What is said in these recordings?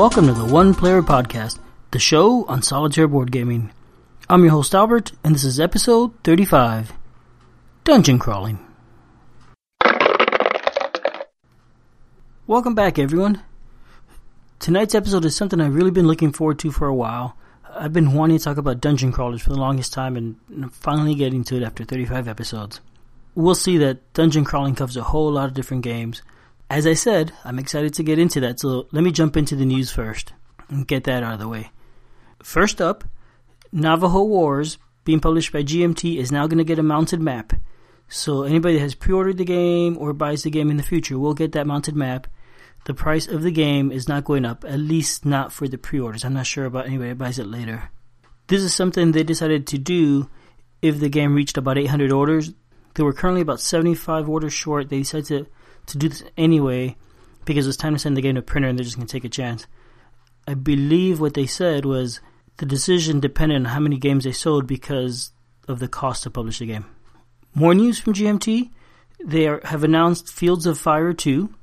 Welcome to the One Player Podcast, the show on solitaire board gaming. I'm your host Albert, and this is episode 35 Dungeon Crawling. Welcome back, everyone. Tonight's episode is something I've really been looking forward to for a while. I've been wanting to talk about dungeon crawlers for the longest time, and I'm finally getting to it after 35 episodes. We'll see that dungeon crawling covers a whole lot of different games. As I said, I'm excited to get into that, so let me jump into the news first and get that out of the way. First up, Navajo Wars, being published by GMT, is now going to get a mounted map. So anybody that has pre-ordered the game or buys the game in the future will get that mounted map. The price of the game is not going up, at least not for the pre-orders. I'm not sure about anybody that buys it later. This is something they decided to do if the game reached about 800 orders. They were currently about 75 orders short. They decided to, to do this anyway because it's time to send the game to a printer and they're just going to take a chance. I believe what they said was the decision depended on how many games they sold because of the cost to publish the game. More news from GMT. They are, have announced Fields of Fire 2.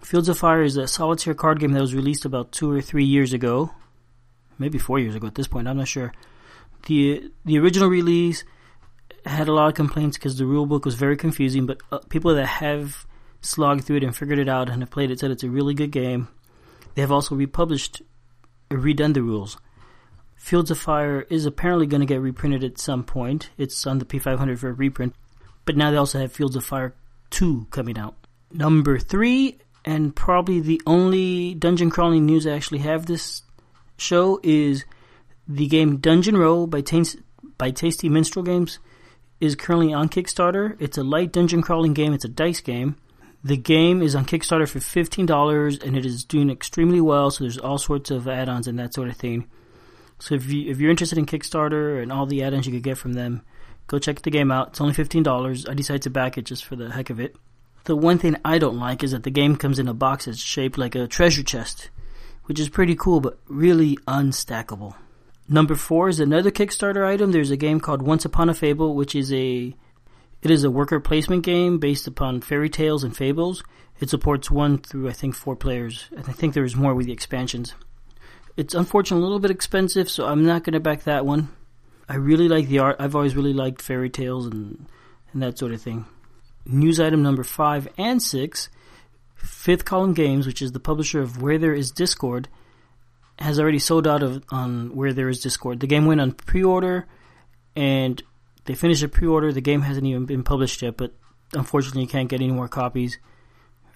Fields of Fire is a solitaire card game that was released about two or three years ago. Maybe four years ago at this point, I'm not sure. The, the original release had a lot of complaints because the rulebook was very confusing, but uh, people that have slogged through it and figured it out and have played it said it's a really good game. They have also republished redone the rules. Fields of Fire is apparently going to get reprinted at some point. It's on the P500 for a reprint. But now they also have Fields of Fire 2 coming out. Number 3, and probably the only dungeon crawling news I actually have this show, is the game Dungeon Roll by, by Tasty Minstrel Games is currently on Kickstarter. It's a light dungeon crawling game. It's a dice game. The game is on Kickstarter for fifteen dollars, and it is doing extremely well. So there's all sorts of add-ons and that sort of thing. So if you if you're interested in Kickstarter and all the add-ons you could get from them, go check the game out. It's only fifteen dollars. I decided to back it just for the heck of it. The one thing I don't like is that the game comes in a box that's shaped like a treasure chest, which is pretty cool but really unstackable. Number four is another Kickstarter item. There's a game called Once Upon a Fable, which is a it is a worker placement game based upon fairy tales and fables. It supports one through I think four players, and I think there's more with the expansions. It's unfortunately a little bit expensive, so I'm not going to back that one. I really like the art. I've always really liked fairy tales and and that sort of thing. News item number five and six, Fifth Column Games, which is the publisher of Where There Is Discord, has already sold out of on Where There Is Discord. The game went on pre-order, and they finished the pre-order. The game hasn't even been published yet, but unfortunately, you can't get any more copies.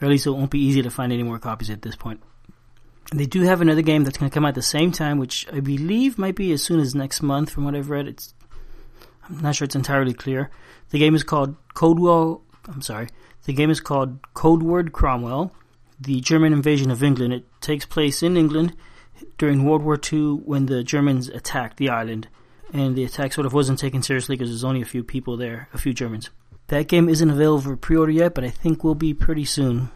Or at least it won't be easy to find any more copies at this point. They do have another game that's going to come out at the same time, which I believe might be as soon as next month, from what I've read. It's I'm not sure it's entirely clear. The game is called Codewell. I'm sorry. The game is called Code Word Cromwell, the German invasion of England. It takes place in England during World War II when the Germans attacked the island, and the attack sort of wasn't taken seriously because there's only a few people there, a few Germans. That game isn't available for pre-order yet, but I think will be pretty soon.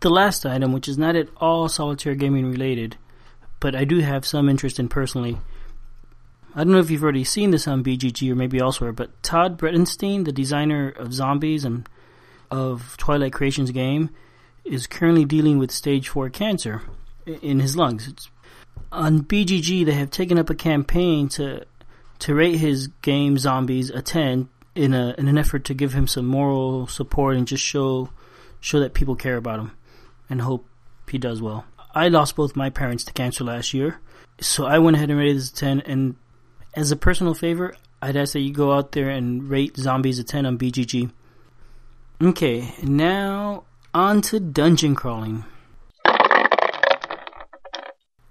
The last item, which is not at all solitaire gaming related, but I do have some interest in personally. I don't know if you've already seen this on BGG or maybe elsewhere, but Todd Breitenstein, the designer of Zombies and of Twilight Creations game, is currently dealing with stage 4 cancer in his lungs. It's, on BGG, they have taken up a campaign to to rate his game Zombies a 10 in a in an effort to give him some moral support and just show show that people care about him and hope he does well. I lost both my parents to cancer last year, so I went ahead and rated this a 10. And as a personal favor, I'd ask that you go out there and rate Zombies a 10 on BGG. Okay, now on to dungeon crawling.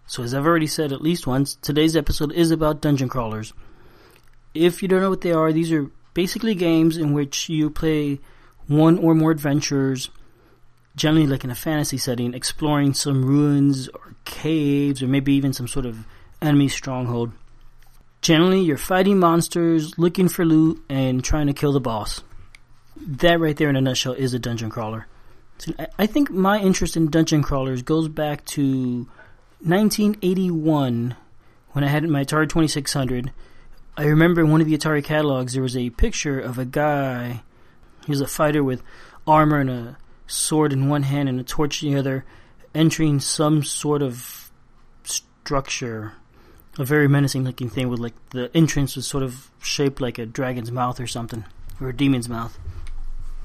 So, as I've already said at least once, today's episode is about dungeon crawlers. If you don't know what they are, these are basically games in which you play one or more adventures generally like in a fantasy setting, exploring some ruins or caves or maybe even some sort of enemy stronghold. Generally, you're fighting monsters, looking for loot, and trying to kill the boss. That right there in a nutshell is a dungeon crawler. So I think my interest in dungeon crawlers goes back to 1981 when I had my Atari 2600. I remember in one of the Atari catalogs there was a picture of a guy. He was a fighter with armor and a sword in one hand and a torch in the other, entering some sort of structure, a very menacing looking thing with like the entrance was sort of shaped like a dragon's mouth or something, or a demon's mouth.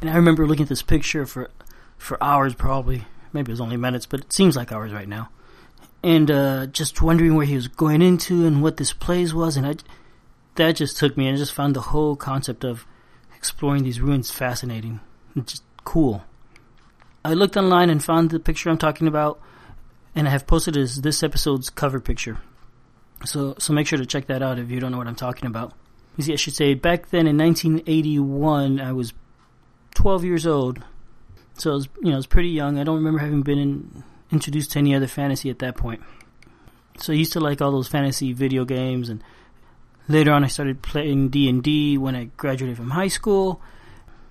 And I remember looking at this picture for for hours, probably maybe it was only minutes, but it seems like hours right now. And uh, just wondering where he was going into and what this place was, and I that just took me and I just found the whole concept of exploring these ruins fascinating, and just cool. I looked online and found the picture I'm talking about, and I have posted as this episode's cover picture. So, so make sure to check that out if you don't know what I'm talking about. You see, I should say back then in 1981, I was 12 years old, so I was, you know, I was pretty young. I don't remember having been in, introduced to any other fantasy at that point. So I used to like all those fantasy video games, and later on, I started playing D and D when I graduated from high school.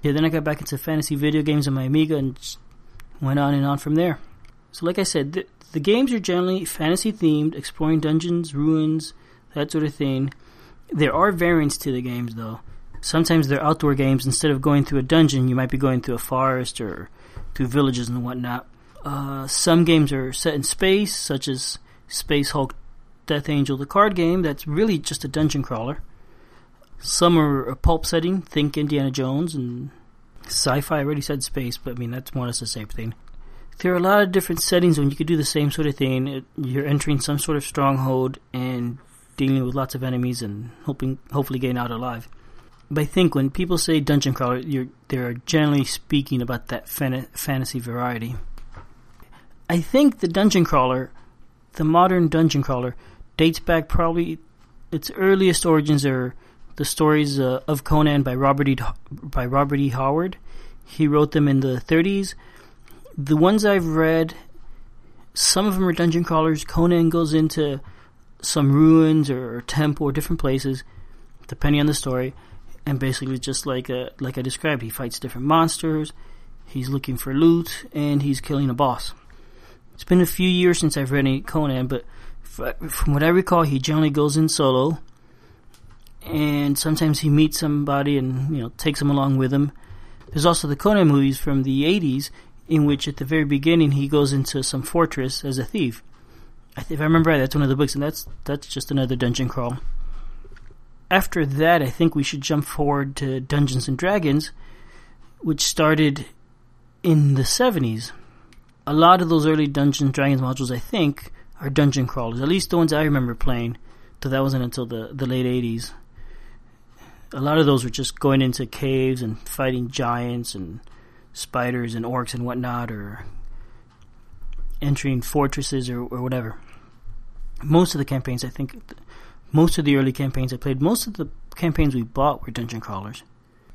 Yeah, then I got back into fantasy video games on my Amiga and went on and on from there. So, like I said, the, the games are generally fantasy themed, exploring dungeons, ruins, that sort of thing. There are variants to the games, though. Sometimes they're outdoor games. Instead of going through a dungeon, you might be going through a forest or through villages and whatnot. Uh, some games are set in space, such as Space Hulk Death Angel, the card game, that's really just a dungeon crawler. Some are a pulp setting, think Indiana Jones, and sci-fi. I already said space, but I mean that's more or less the same thing. There are a lot of different settings when you could do the same sort of thing. It, you're entering some sort of stronghold and dealing with lots of enemies and hoping, hopefully, getting out alive. But I think when people say dungeon crawler, they're generally speaking about that fan- fantasy variety. I think the dungeon crawler, the modern dungeon crawler, dates back probably its earliest origins are the stories uh, of Conan by Robert E. by Robert E. Howard. He wrote them in the 30s. The ones I've read, some of them are dungeon crawlers. Conan goes into some ruins or temple or different places, depending on the story, and basically just like uh, like I described, he fights different monsters. He's looking for loot and he's killing a boss. It's been a few years since I've read any Conan, but from what I recall, he generally goes in solo and sometimes he meets somebody and you know takes him along with him. There's also the Conan movies from the 80s in which at the very beginning he goes into some fortress as a thief. If I remember right, that's one of the books, and that's that's just another dungeon crawl. After that, I think we should jump forward to Dungeons and Dragons, which started in the 70s. A lot of those early Dungeons and Dragons modules, I think, are dungeon crawlers. At least the ones I remember playing. Though that wasn't until the, the late 80s a lot of those were just going into caves and fighting giants and spiders and orcs and whatnot, or entering fortresses or, or whatever. Most of the campaigns, I think, most of the early campaigns I played, most of the campaigns we bought were dungeon crawlers.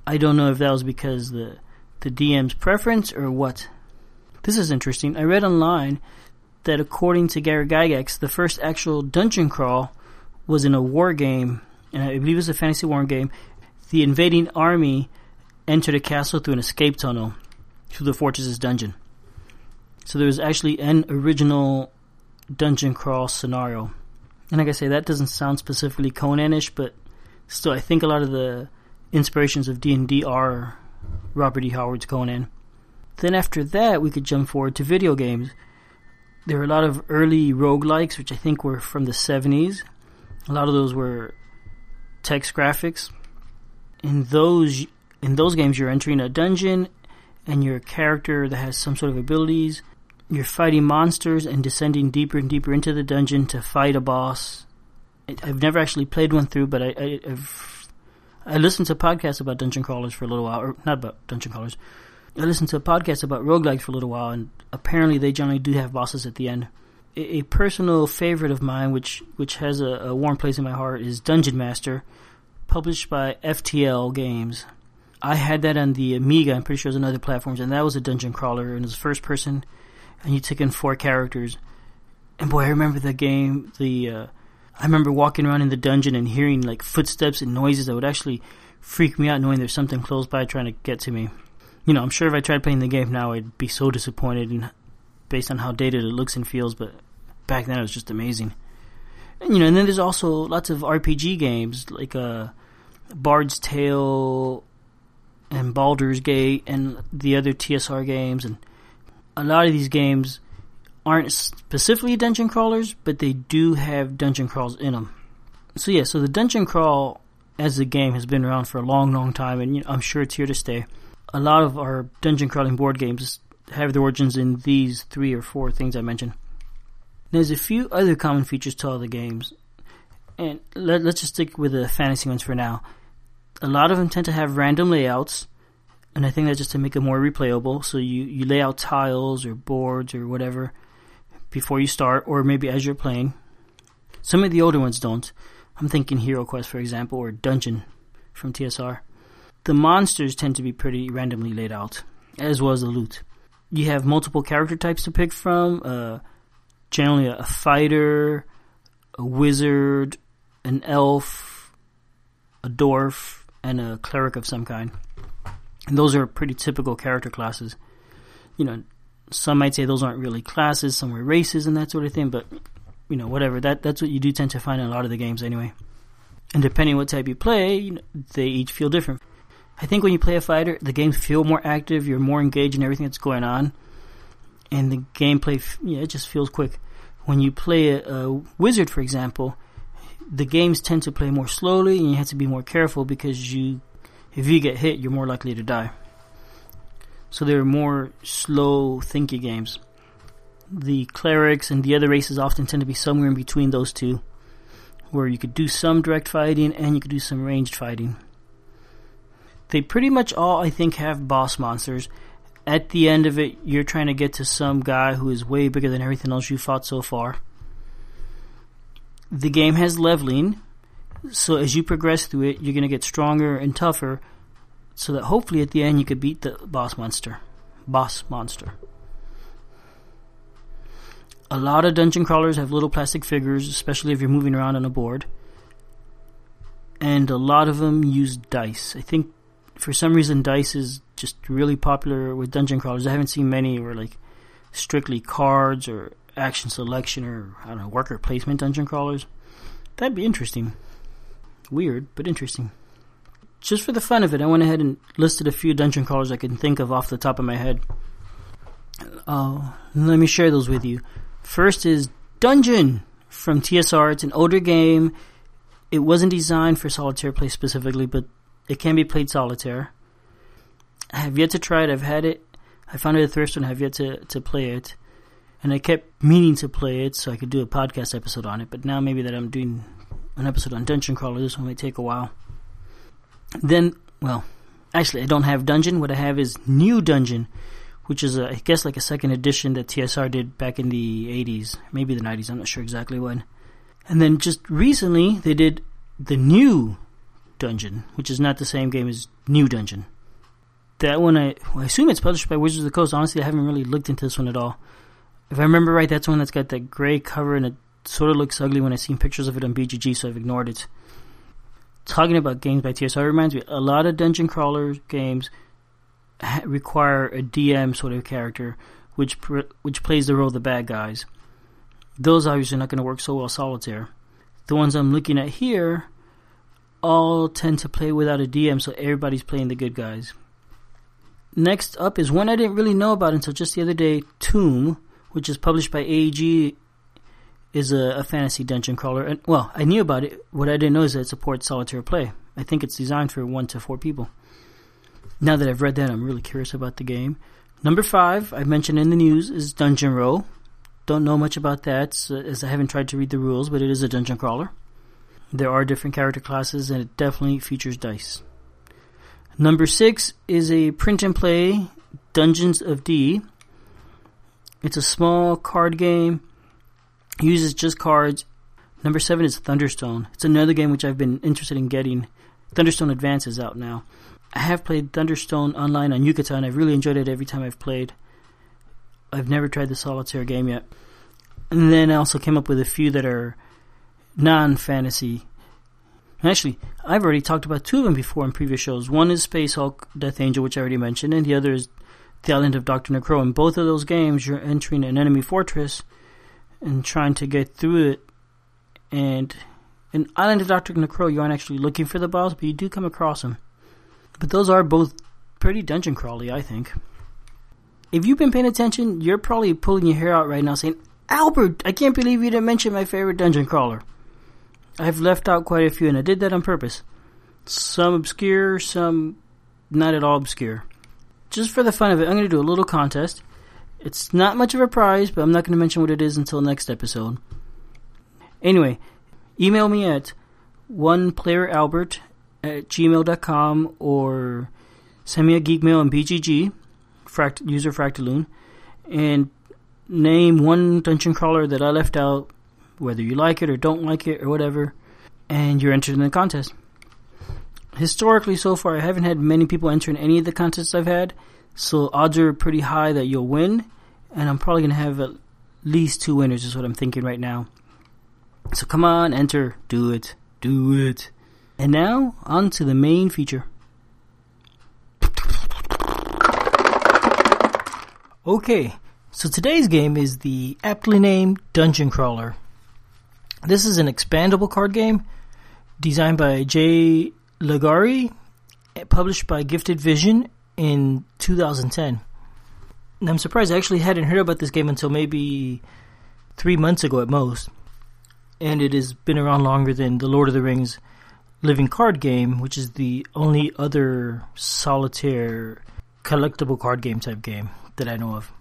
I don't know if that was because the the DM's preference or what. This is interesting. I read online that according to Gary Gygax, the first actual dungeon crawl was in a war game and I believe it was a fantasy war game. The invading army entered a castle through an escape tunnel through the fortress's dungeon. So there was actually an original dungeon crawl scenario. And like I say, that doesn't sound specifically Conan-ish, but still, I think a lot of the inspirations of D&D are Robert E. Howard's Conan. Then after that, we could jump forward to video games. There were a lot of early roguelikes, which I think were from the 70s. A lot of those were text graphics. In those in those games, you're entering a dungeon, and your character that has some sort of abilities. You're fighting monsters and descending deeper and deeper into the dungeon to fight a boss. I've never actually played one through, but I, I, have I listened to podcasts about dungeon crawlers for a little while, or not about dungeon crawlers. I listened to a podcast about roguelikes for a little while, and apparently they generally do have bosses at the end a, personal favorite of mine, which which has a, a, warm place in my heart, is Dungeon Master, published by FTL Games. I had that on the Amiga. I'm pretty sure there's on other platforms, and that was a dungeon crawler, and it was first person, and you took in four characters. And boy, I remember the game. The uh, I remember walking around in the dungeon and hearing like footsteps and noises that would actually freak me out, knowing there's something close by trying to get to me. You know, I'm sure if I tried playing the game now, I'd be so disappointed, and based on how dated it looks and feels. But back then it was just amazing. And, you know, and then there's also lots of RPG games like uh, Bard's Tale and Baldur's Gate and the other TSR games, and a lot of these games aren't specifically dungeon crawlers, but they do have dungeon crawls in them. So yeah, so the dungeon crawl as a game has been around for a long, long time, and you know, I'm sure it's here to stay. A lot of our dungeon crawling board games have their origins in these three or four things I mentioned. There's a few other common features to all the games, and let, us just stick with the fantasy ones for now. A lot of them tend to have random layouts, and I think that's just to make it more replayable. So you, you lay out tiles or boards or whatever before you start, or maybe as you're playing. Some of the older ones don't. I'm thinking Hero Quest, for example, or Dungeon from TSR. The monsters tend to be pretty randomly laid out, as well as the loot. You have multiple character types to pick from. Uh, generally, a fighter, a wizard, an elf, a dwarf, and a cleric of some kind. And those are pretty typical character classes. You know, some might say those aren't really classes, some are races and that sort of thing, but you know, whatever. That that's what you do tend to find in a lot of the games anyway. And depending what type you play, you know, they each feel different. I think when you play a fighter, the games feel more active. You're more engaged in everything that's going on, and the gameplay, yeah, it just feels quick. When you play a, a wizard, for example, the games tend to play more slowly, and you have to be more careful because you, if you get hit, you're more likely to die. So they're more slow, thinky games the clerics and the other races often tend to be somewhere in between those two, where you could do some direct fighting and you could do some ranged fighting. They pretty much all, I think, have boss monsters. At the end of it, you're trying to get to some guy who is way bigger than everything else you fought so far. The game has leveling, so as you progress through it, you're going to get stronger and tougher, so that hopefully at the end you could beat the boss monster. Boss monster. A lot of dungeon crawlers have little plastic figures, especially if you're moving around on a board. And a lot of them use dice. I think for some reason dice is just really popular with dungeon crawlers. I haven't seen many where like strictly cards or action selection or I don't know worker placement dungeon crawlers. That'd be interesting. Weird, but interesting. Just for the fun of it, I went ahead and listed a few dungeon crawlers I can think of off the top of my head. Uh, let me share those with you. First is Dungeon from TSR. It's an older game. It wasn't designed for solitaire play specifically, but it can be played solitaire. I have yet to try it. I've had it. I found it at thrift and have yet to, to play it. And I kept meaning to play it so I could do a podcast episode on it. But now maybe that I'm doing an episode on Dungeon Crawler, this one might take a while. Then, well, actually, I don't have Dungeon. What I have is New Dungeon, which is, a, I guess, like a second edition that TSR did back in the 80s, maybe the 90s, I'm not sure exactly when. And then just recently, they did the new Dungeon, which is not the same game as New Dungeon. That one, I, well, I assume it's published by Wizards of the Coast. Honestly, I haven't really looked into this one at all. If I remember right, that's one that's got that gray cover and it sort of looks ugly when I've seen pictures of it on BGG, so I've ignored it. Talking about games by TSR reminds me, a lot of dungeon crawler games require a DM sort of character, which which plays the role of the bad guys. Those obviously are not going to work so well solitaire. The ones I'm looking at here all tend to play without a DM, so everybody's playing the good guys. Next up is one I didn't really know about until just the other day. Tomb, which is published by AEG, is a, a fantasy dungeon crawler. And well, I knew about it. What I didn't know is that it supports solitaire play. I think it's designed for one to four people. Now that I've read that, I'm really curious about the game. Number five, I mentioned in the news, is Dungeon Roll. Don't know much about that, as I haven't tried to read the rules, but it is a dungeon crawler. There are different character classes, and it definitely features dice. Number six is a print and play Dungeons of D. It's a small card game, uses just cards. Number seven is Thunderstone. It's another game which I've been interested in getting. Thunderstone Advance is out now. I have played Thunderstone online on Yucata. I've really enjoyed it every time I've played. I've never tried the solitaire game yet. And then I also came up with a few that are non fantasy. Actually, I've already talked about two of them before in previous shows. One is Space Hulk Death Angel, which I already mentioned, and the other is The Island of Dr. Necro. In both of those games, you're entering an enemy fortress and trying to get through it. And in Island of Dr. Necro, you aren't actually looking for the boss, but you do come across him. But those are both pretty dungeon crawly, I think. if you've been paying attention, you're probably pulling your hair out right now saying, Albert, I can't believe you didn't mention my favorite dungeon crawler. I've left out quite a few, and I did that on purpose. Some obscure, some not at all obscure. Just for the fun of it, I'm going to do a little contest. It's not much of a prize, but I'm not going to mention what it is until next episode. Anyway, email me at oneplayeralbert at gmail.com or send me a geek mail on BGG, fract- user Fractaloon, and name one dungeon crawler that I left out, whether you like it or don't like it or whatever, and you're entered in the contest. Historically, so far, I haven't had many people enter in any of the contests I've had, so odds are pretty high that you'll win, and I'm probably going to have at least two winners, is what I'm thinking right now. So come on, enter, do it, do it. And now, on to the main feature. Okay, so today's game is the aptly named Dungeon Crawler. This is an expandable card game designed by Jay Legare, published by Gifted Vision in 2010. And I'm surprised I actually hadn't heard about this game until maybe three months ago at most. And it has been around longer than the Lord of the Rings living card game, which is the only other solitaire collectible card game type game that I know of.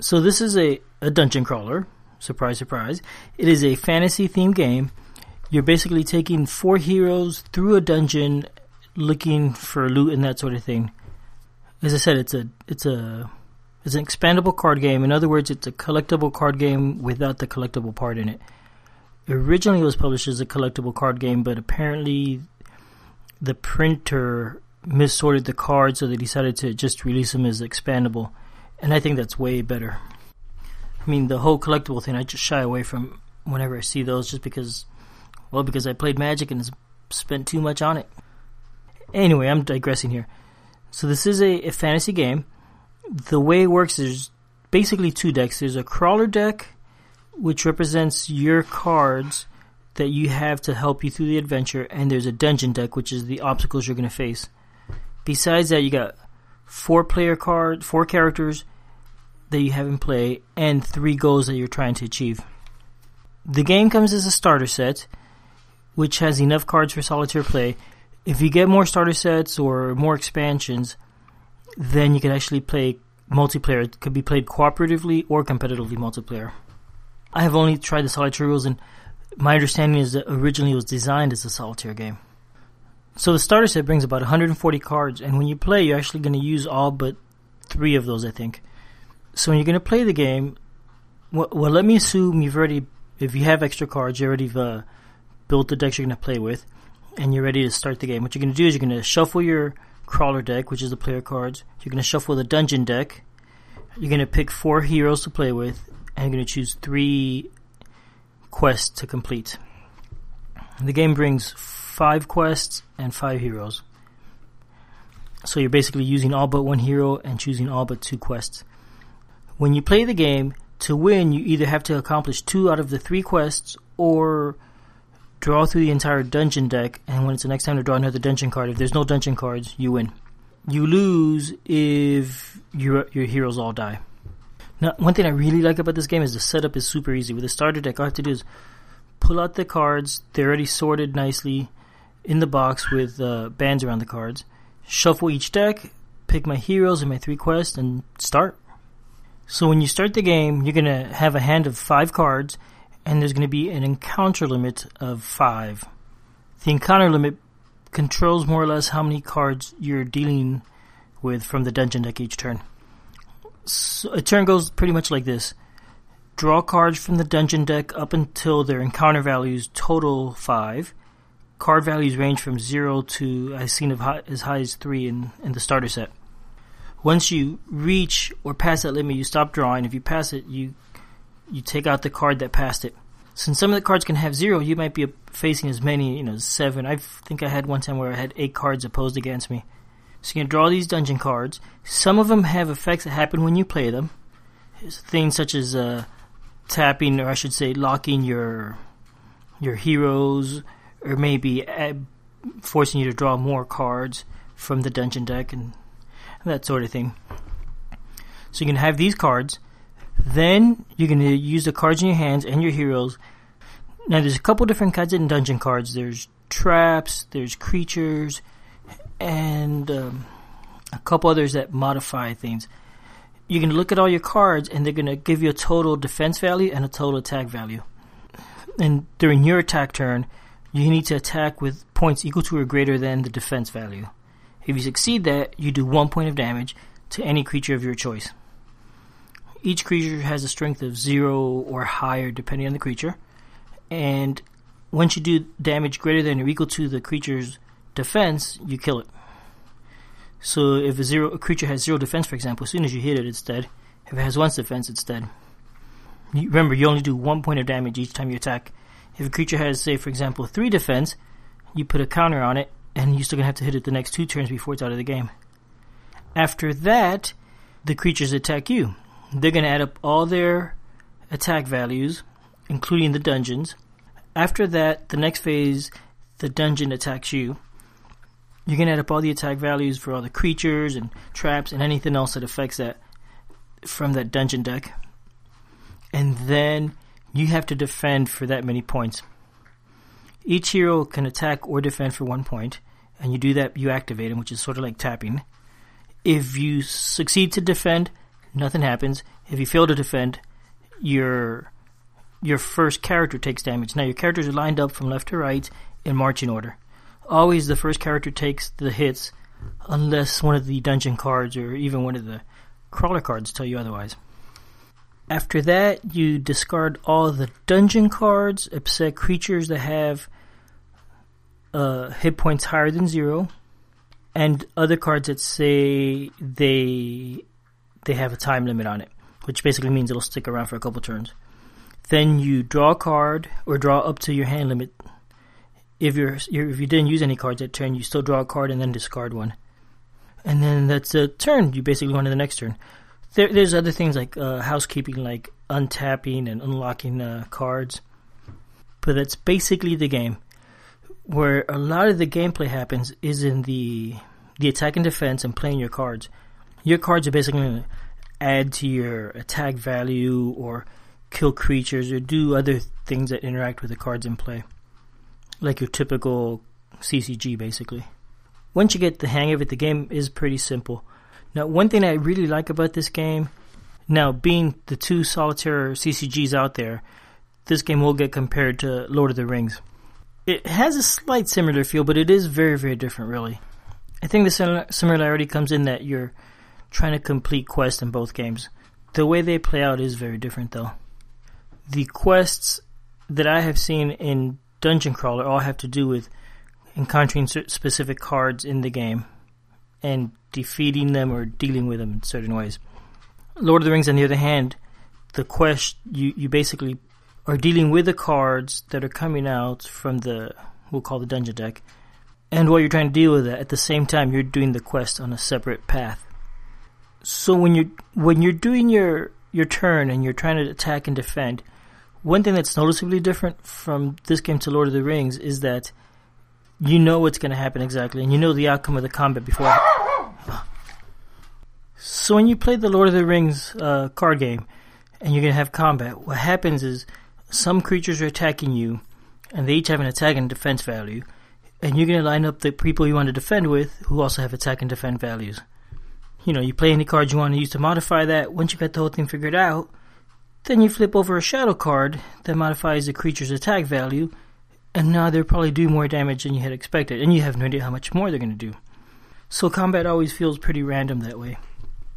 So this is a, a dungeon crawler. Surprise, surprise. It is a fantasy themed game. You're basically taking four heroes through a dungeon looking for loot and that sort of thing. As I said, it's a it's a it's an expandable card game. In other words, it's a collectible card game without the collectible part in it. Originally, it was published as a collectible card game, but apparently, the printer missorted the cards, so they decided to just release them as expandable and I think that's way better. I mean, the whole collectible thing, I just shy away from whenever I see those, just because, well, because I played Magic and spent too much on it. Anyway, I'm digressing here. So this is a, a fantasy game. The way it works is basically two decks. There's a crawler deck, which represents your cards that you have to help you through the adventure, and there's a dungeon deck, which is the obstacles you're going to face. Besides that, you got four player cards, four characters that you have in play, and three goals that you're trying to achieve. The game comes as a starter set, which has enough cards for solitaire play. If you get more starter sets or more expansions, then you can actually play multiplayer. It could be played cooperatively or competitively multiplayer. I have only tried the solitaire rules, and my understanding is that originally it was designed as a solitaire game. So the starter set brings about 140 cards, and when you play, you're actually going to use all but three of those, I think. So when you're going to play the game, well, well, let me assume you've already, if you have extra cards, you already uh, built the decks you're going to play with, and you're ready to start the game. What you're going to do is you're going to shuffle your crawler deck, which is the player cards. You're going to shuffle the dungeon deck. You're going to pick four heroes to play with, and you're going to choose three quests to complete. The game brings five quests and five heroes. So you're basically using all but one hero and choosing all but two quests. When you play the game, to win, you either have to accomplish two out of the three quests or draw through the entire dungeon deck, and when it's the next time to draw another dungeon card, if there's no dungeon cards, you win. You lose if your your heroes all die. Now, one thing I really like about this game is the setup is super easy. With the starter deck, all I have to do is pull out the cards. They're already sorted nicely in the box with uh, bands around the cards. Shuffle each deck, pick my heroes and my three quests, and start. So when you start the game, you're gonna have a hand of five cards, and there's gonna be an encounter limit of five. The encounter limit controls more or less how many cards you're dealing with from the dungeon deck each turn. So a turn goes pretty much like this. Draw cards from the dungeon deck up until their encounter values total five card values range from zero to I've seen as high as three in, in the starter set. Once you reach or pass that limit, you stop drawing. If you pass it, you you take out the card that passed it. Since some of the cards can have zero, you might be facing as many, you know, seven. I think I had one time where I had eight cards opposed against me. So you can draw these dungeon cards. Some of them have effects that happen when you play them. Things such as uh, tapping, or I should say, locking your your heroes or maybe uh, forcing you to draw more cards from the dungeon deck and that sort of thing. So you can have these cards. Then you're going to use the cards in your hands and your heroes. Now there's a couple different kinds of dungeon cards. There's traps, there's creatures, and um, a couple others that modify things. You can look at all your cards, and they're going to give you a total defense value and a total attack value. And during your attack turn, you need to attack with points equal to or greater than the defense value. If you succeed that, you do one point of damage to any creature of your choice. Each creature has a strength of zero or higher, depending on the creature. And once you do damage greater than or equal to the creature's defense, you kill it. So if a zero a creature has zero defense, for example, as soon as you hit it, it's dead. If it has one defense, it's dead. You, remember, you only do one point of damage each time you attack. If a creature has, say, for example, three defense, you put a counter on it, and you're still gonna have to hit it the next two turns before it's out of the game. After that, the creatures attack you. They're gonna add up all their attack values, including the dungeons. After that, the next phase, the dungeon attacks you. You're gonna add up all the attack values for all the creatures and traps and anything else that affects that from that dungeon deck. And then you have to defend for that many points. Each hero can attack or defend for one point, and you do that, you activate him, which is sort of like tapping. If you succeed to defend, nothing happens. If you fail to defend, your your first character takes damage. Now your characters are lined up from left to right in marching order. Always the first character takes the hits, unless one of the dungeon cards or even one of the crawler cards tell you otherwise. After that, you discard all the dungeon cards, except creatures that have uh, hit points higher than zero, and other cards that say they they have a time limit on it, which basically means it'll stick around for a couple turns. Then you draw a card or draw up to your hand limit. If you're, you're if you didn't use any cards that turn, you still draw a card and then discard one. And then that's a turn. You basically go on to the next turn. There, there's other things like uh, housekeeping, like untapping and unlocking uh, cards. But that's basically the game where a lot of the gameplay happens is in the the attack and defense and playing your cards. Your cards are basically going to add to your attack value or kill creatures or do other things that interact with the cards in play. Like your typical CCG, basically. Once you get the hang of it, the game is pretty simple. Now, one thing I really like about this game, now being the two solitaire CCGs out there, this game will get compared to Lord of the Rings it has a slight similar feel, but it is very, very different, really. I think the similarity comes in that you're trying to complete quests in both games. The way they play out is very different, though. The quests that I have seen in Dungeon Crawler all have to do with encountering specific cards in the game and defeating them or dealing with them in certain ways. Lord of the Rings, on the other hand, the quest you, you basically are dealing with the cards that are coming out from the we'll call the dungeon deck, and while you're trying to deal with that, at the same time you're doing the quest on a separate path. So when you're when you're doing your your turn and you're trying to attack and defend, one thing that's noticeably different from this game to Lord of the Rings is that you know what's going to happen exactly, and you know the outcome of the combat before. So when you play the Lord of the Rings uh, card game, and you're going to have combat, what happens is some creatures are attacking you, and they each have an attack and defense value, and you're going to line up the people you want to defend with who also have attack and defense values. You know, you play any cards you want to use to modify that. Once you got the whole thing figured out, then you flip over a shadow card that modifies the creature's attack value, and now they're probably doing more damage than you had expected, and you have no idea how much more they're going to do. So combat always feels pretty random that way.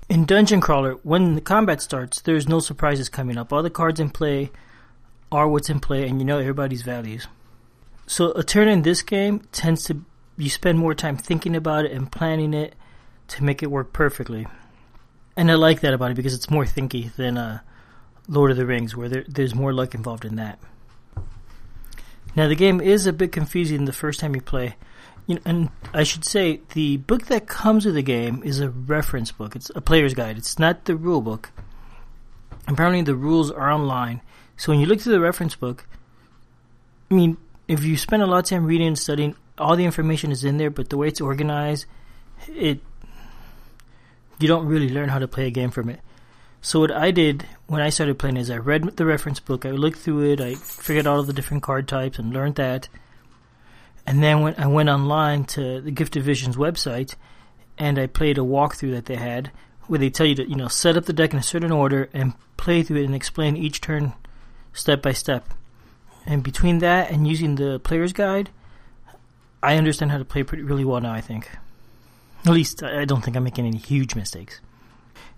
In Dungeon Crawler, when the combat starts, there's no surprises coming up. All the cards in play are what's in play and you know everybody's values. So a turn in this game tends to you spend more time thinking about it and planning it to make it work perfectly. And I like that about it because it's more thinky than uh, Lord of the Rings, where there, there's more luck involved in that. Now the game is a bit confusing the first time you play. You know, and I should say the book that comes with the game is a reference book. It's a player's guide. It's not the rule book. Apparently the rules are online so when you look through the reference book, I mean, if you spend a lot of time reading and studying, all the information is in there, but the way it's organized, it you don't really learn how to play a game from it. So what I did when I started playing is I read the reference book, I looked through it, I figured out all the different card types and learned that. And then when I went online to the Gifted Visions website and I played a walkthrough that they had where they tell you to, you know, set up the deck in a certain order and play through it and explain each turn step by step. And between that and using the player's guide, I understand how to play pretty really well now, I think. At least I don't think I'm making any huge mistakes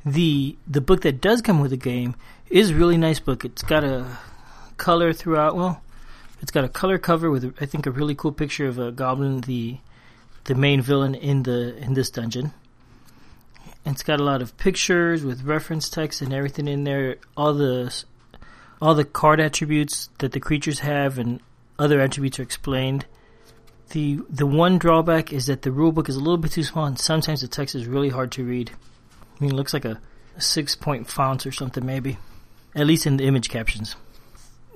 the the book that does come with the game is a really nice book. It's got a color throughout. Well, it's got a color cover with I think a really cool picture of a goblin, the the main villain in the in this dungeon. It's got a lot of pictures with reference text and everything in there. All the all the card attributes that the creatures have and other attributes are explained. The the one drawback is that the rulebook is a little bit too small and sometimes the text is really hard to read. I mean, it looks like a, a six point font or something, maybe. At least in the image captions.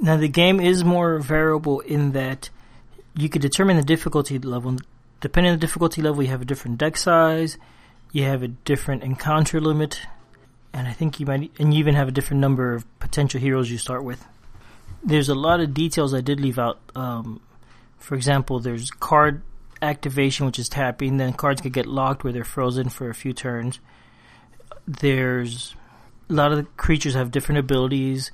Now, the game is more variable in that you could determine the difficulty level. Depending on the difficulty level, you have a different deck size, you have a different encounter limit, and I think you might, and you even have a different number of potential heroes you start with. There's a lot of details I did leave out. Um, for example, there's card activation, which is tapping. Then cards could get locked where they're frozen for a few turns there's a lot of the creatures have different abilities.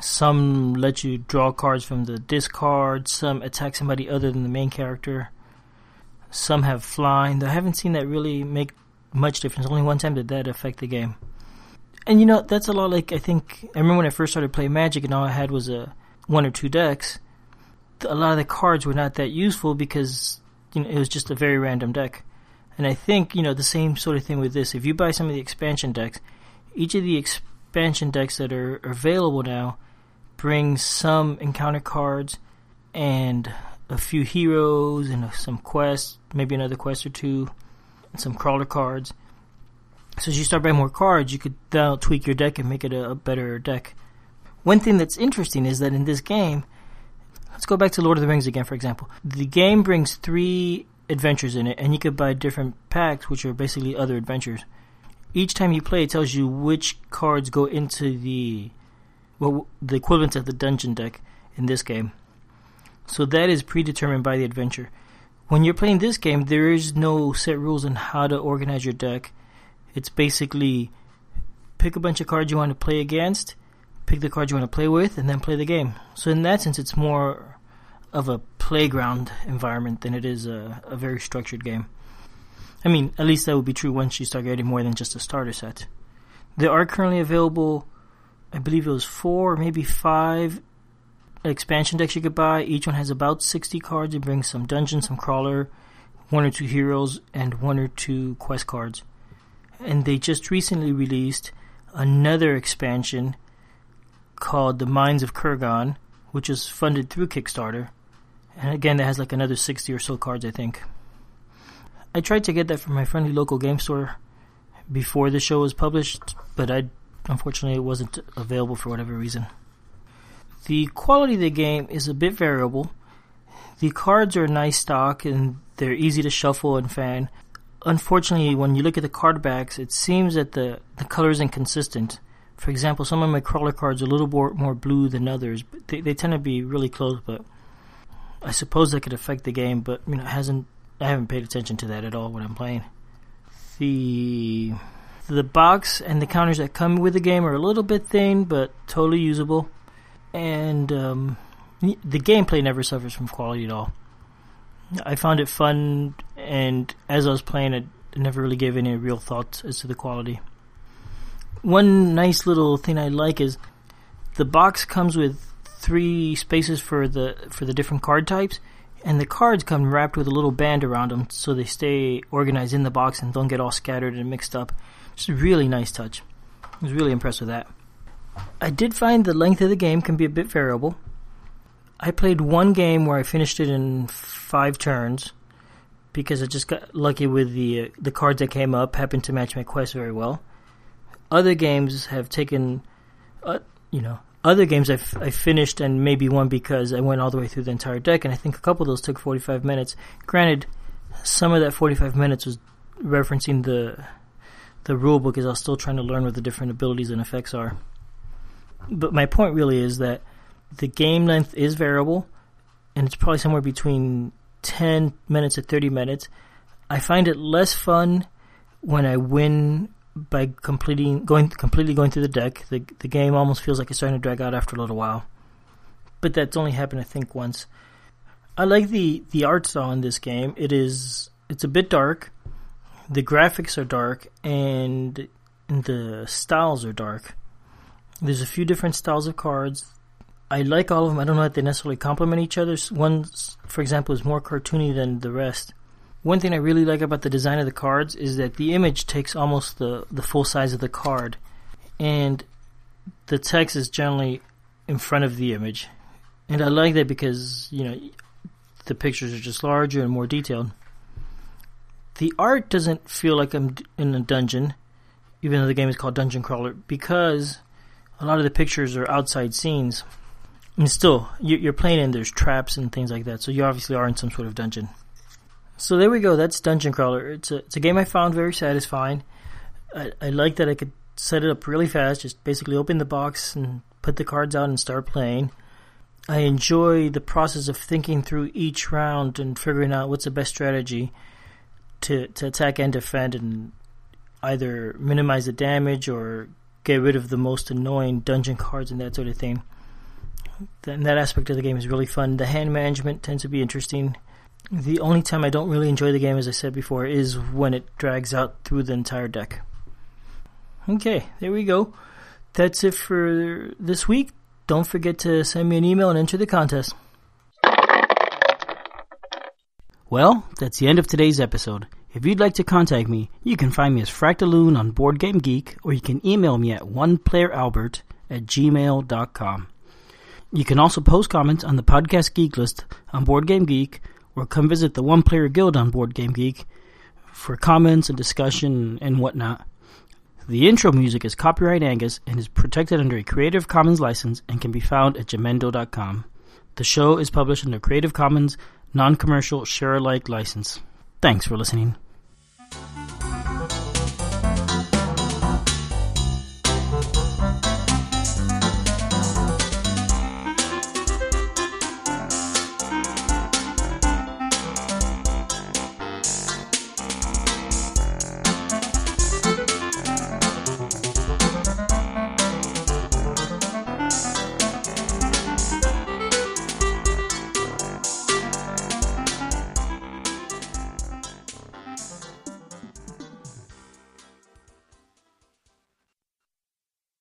Some let you draw cards from the discard. Some attack somebody other than the main character. Some have flying. I haven't seen that really make much difference. Only one time did that affect the game. And you know that's a lot like I think I remember when I first started playing Magic and all I had was a one or two decks. A lot of the cards were not that useful because you know it was just a very random deck. And I think, you know, the same sort of thing with this. If you buy some of the expansion decks, each of the expansion decks that are available now brings some encounter cards and a few heroes and some quests, maybe another quest or two, and some crawler cards. So as you start buying more cards, you could now tweak your deck and make it a, a better deck. One thing that's interesting is that in this game, let's go back to Lord of the Rings again, for example. The game brings three adventures in it, and you could buy different packs, which are basically other adventures. Each time you play, it tells you which cards go into the well, the equivalent of the dungeon deck in this game. So that is predetermined by the adventure. When you're playing this game, there is no set rules on how to organize your deck. It's basically pick a bunch of cards you want to play against, pick the cards you want to play with, and then play the game. So in that sense, it's more of a playground environment than it is a, a very structured game. I mean, at least that would be true once you start getting more than just a starter set. There are currently available, I believe it was four or maybe five expansion decks you could buy. Each one has about 60 cards. It brings some dungeon, some crawler, one or two heroes, and one or two quest cards. And they just recently released another expansion called The Mines of Kurgan, which is funded through Kickstarter and again, that has like another 60 or so cards, I think. I tried to get that from my friendly local game store before the show was published, but I unfortunately it wasn't available for whatever reason. The quality of the game is a bit variable. The cards are nice stock and they're easy to shuffle and fan. Unfortunately, when you look at the card backs, it seems that the, the color is inconsistent. For example, some of my crawler cards are a little more, more blue than others, but they, they tend to be really close, but I suppose that could affect the game, but you know, hasn't I haven't paid attention to that at all when I'm playing. The the box and the counters that come with the game are a little bit thin, but totally usable. And um, the gameplay never suffers from quality at all. I found it fun, and as I was playing it, I never really gave any real thoughts as to the quality. One nice little thing I like is the box comes with three spaces for the for the different card types, and the cards come wrapped with a little band around them so they stay organized in the box and don't get all scattered and mixed up. It's a really nice touch. I was really impressed with that. I did find the length of the game can be a bit variable. I played one game where I finished it in five turns because I just got lucky with the uh, the cards that came up happened to match my quest very well. Other games have taken, uh, you know, other games I've, I finished and maybe one because I went all the way through the entire deck, and I think a couple of those took 45 minutes. Granted, some of that 45 minutes was referencing the the rule book is I was still trying to learn what the different abilities and effects are. But my point really is that the game length is variable, and it's probably somewhere between 10 minutes to 30 minutes. I find it less fun when I win by completing going completely going through the deck. The the game almost feels like it's starting to drag out after a little while. But that's only happened I think once. I like the the art style in this game. It is it's a bit dark. The graphics are dark and the styles are dark. There's a few different styles of cards. I like all of them. I don't know if they necessarily complement each other. One, for example, is more cartoony than the rest. One thing I really like about the design of the cards is that the image takes almost the, the full size of the card, and the text is generally in front of the image. And I like that because, you know, the pictures are just larger and more detailed. The art doesn't feel like I'm in a dungeon, even though the game is called Dungeon Crawler, because a lot of the pictures are outside scenes. And still, you're playing and there's traps and things like that, so you obviously are in some sort of dungeon. So there we go. That's Dungeon Crawler. It's a it's a game I found very satisfying. I, I like that I could set it up really fast. Just basically open the box and put the cards out and start playing. I enjoy the process of thinking through each round and figuring out what's the best strategy to to attack and defend and either minimize the damage or get rid of the most annoying dungeon cards and that sort of thing and that aspect of the game is really fun. The hand management tends to be interesting. The only time I don't really enjoy the game, as I said before, is when it drags out through the entire deck. Okay, there we go. That's it for this week. Don't forget to send me an email and enter the contest. Well, that's the end of today's episode. If you'd like to contact me, you can find me as Fractaloon on Board Game Geek, or you can email me at oneplayeralbert at gmail.com. You can also post comments on the podcast geek list on Board Game Geek, or come visit the One Player Guild on Board Game Geek for comments and discussion and whatnot. The intro music is copyright Angus and is protected under a Creative Commons license and can be found at jamendo.com. The show is published under Creative Commons non-commercial share alike license. Thanks for listening.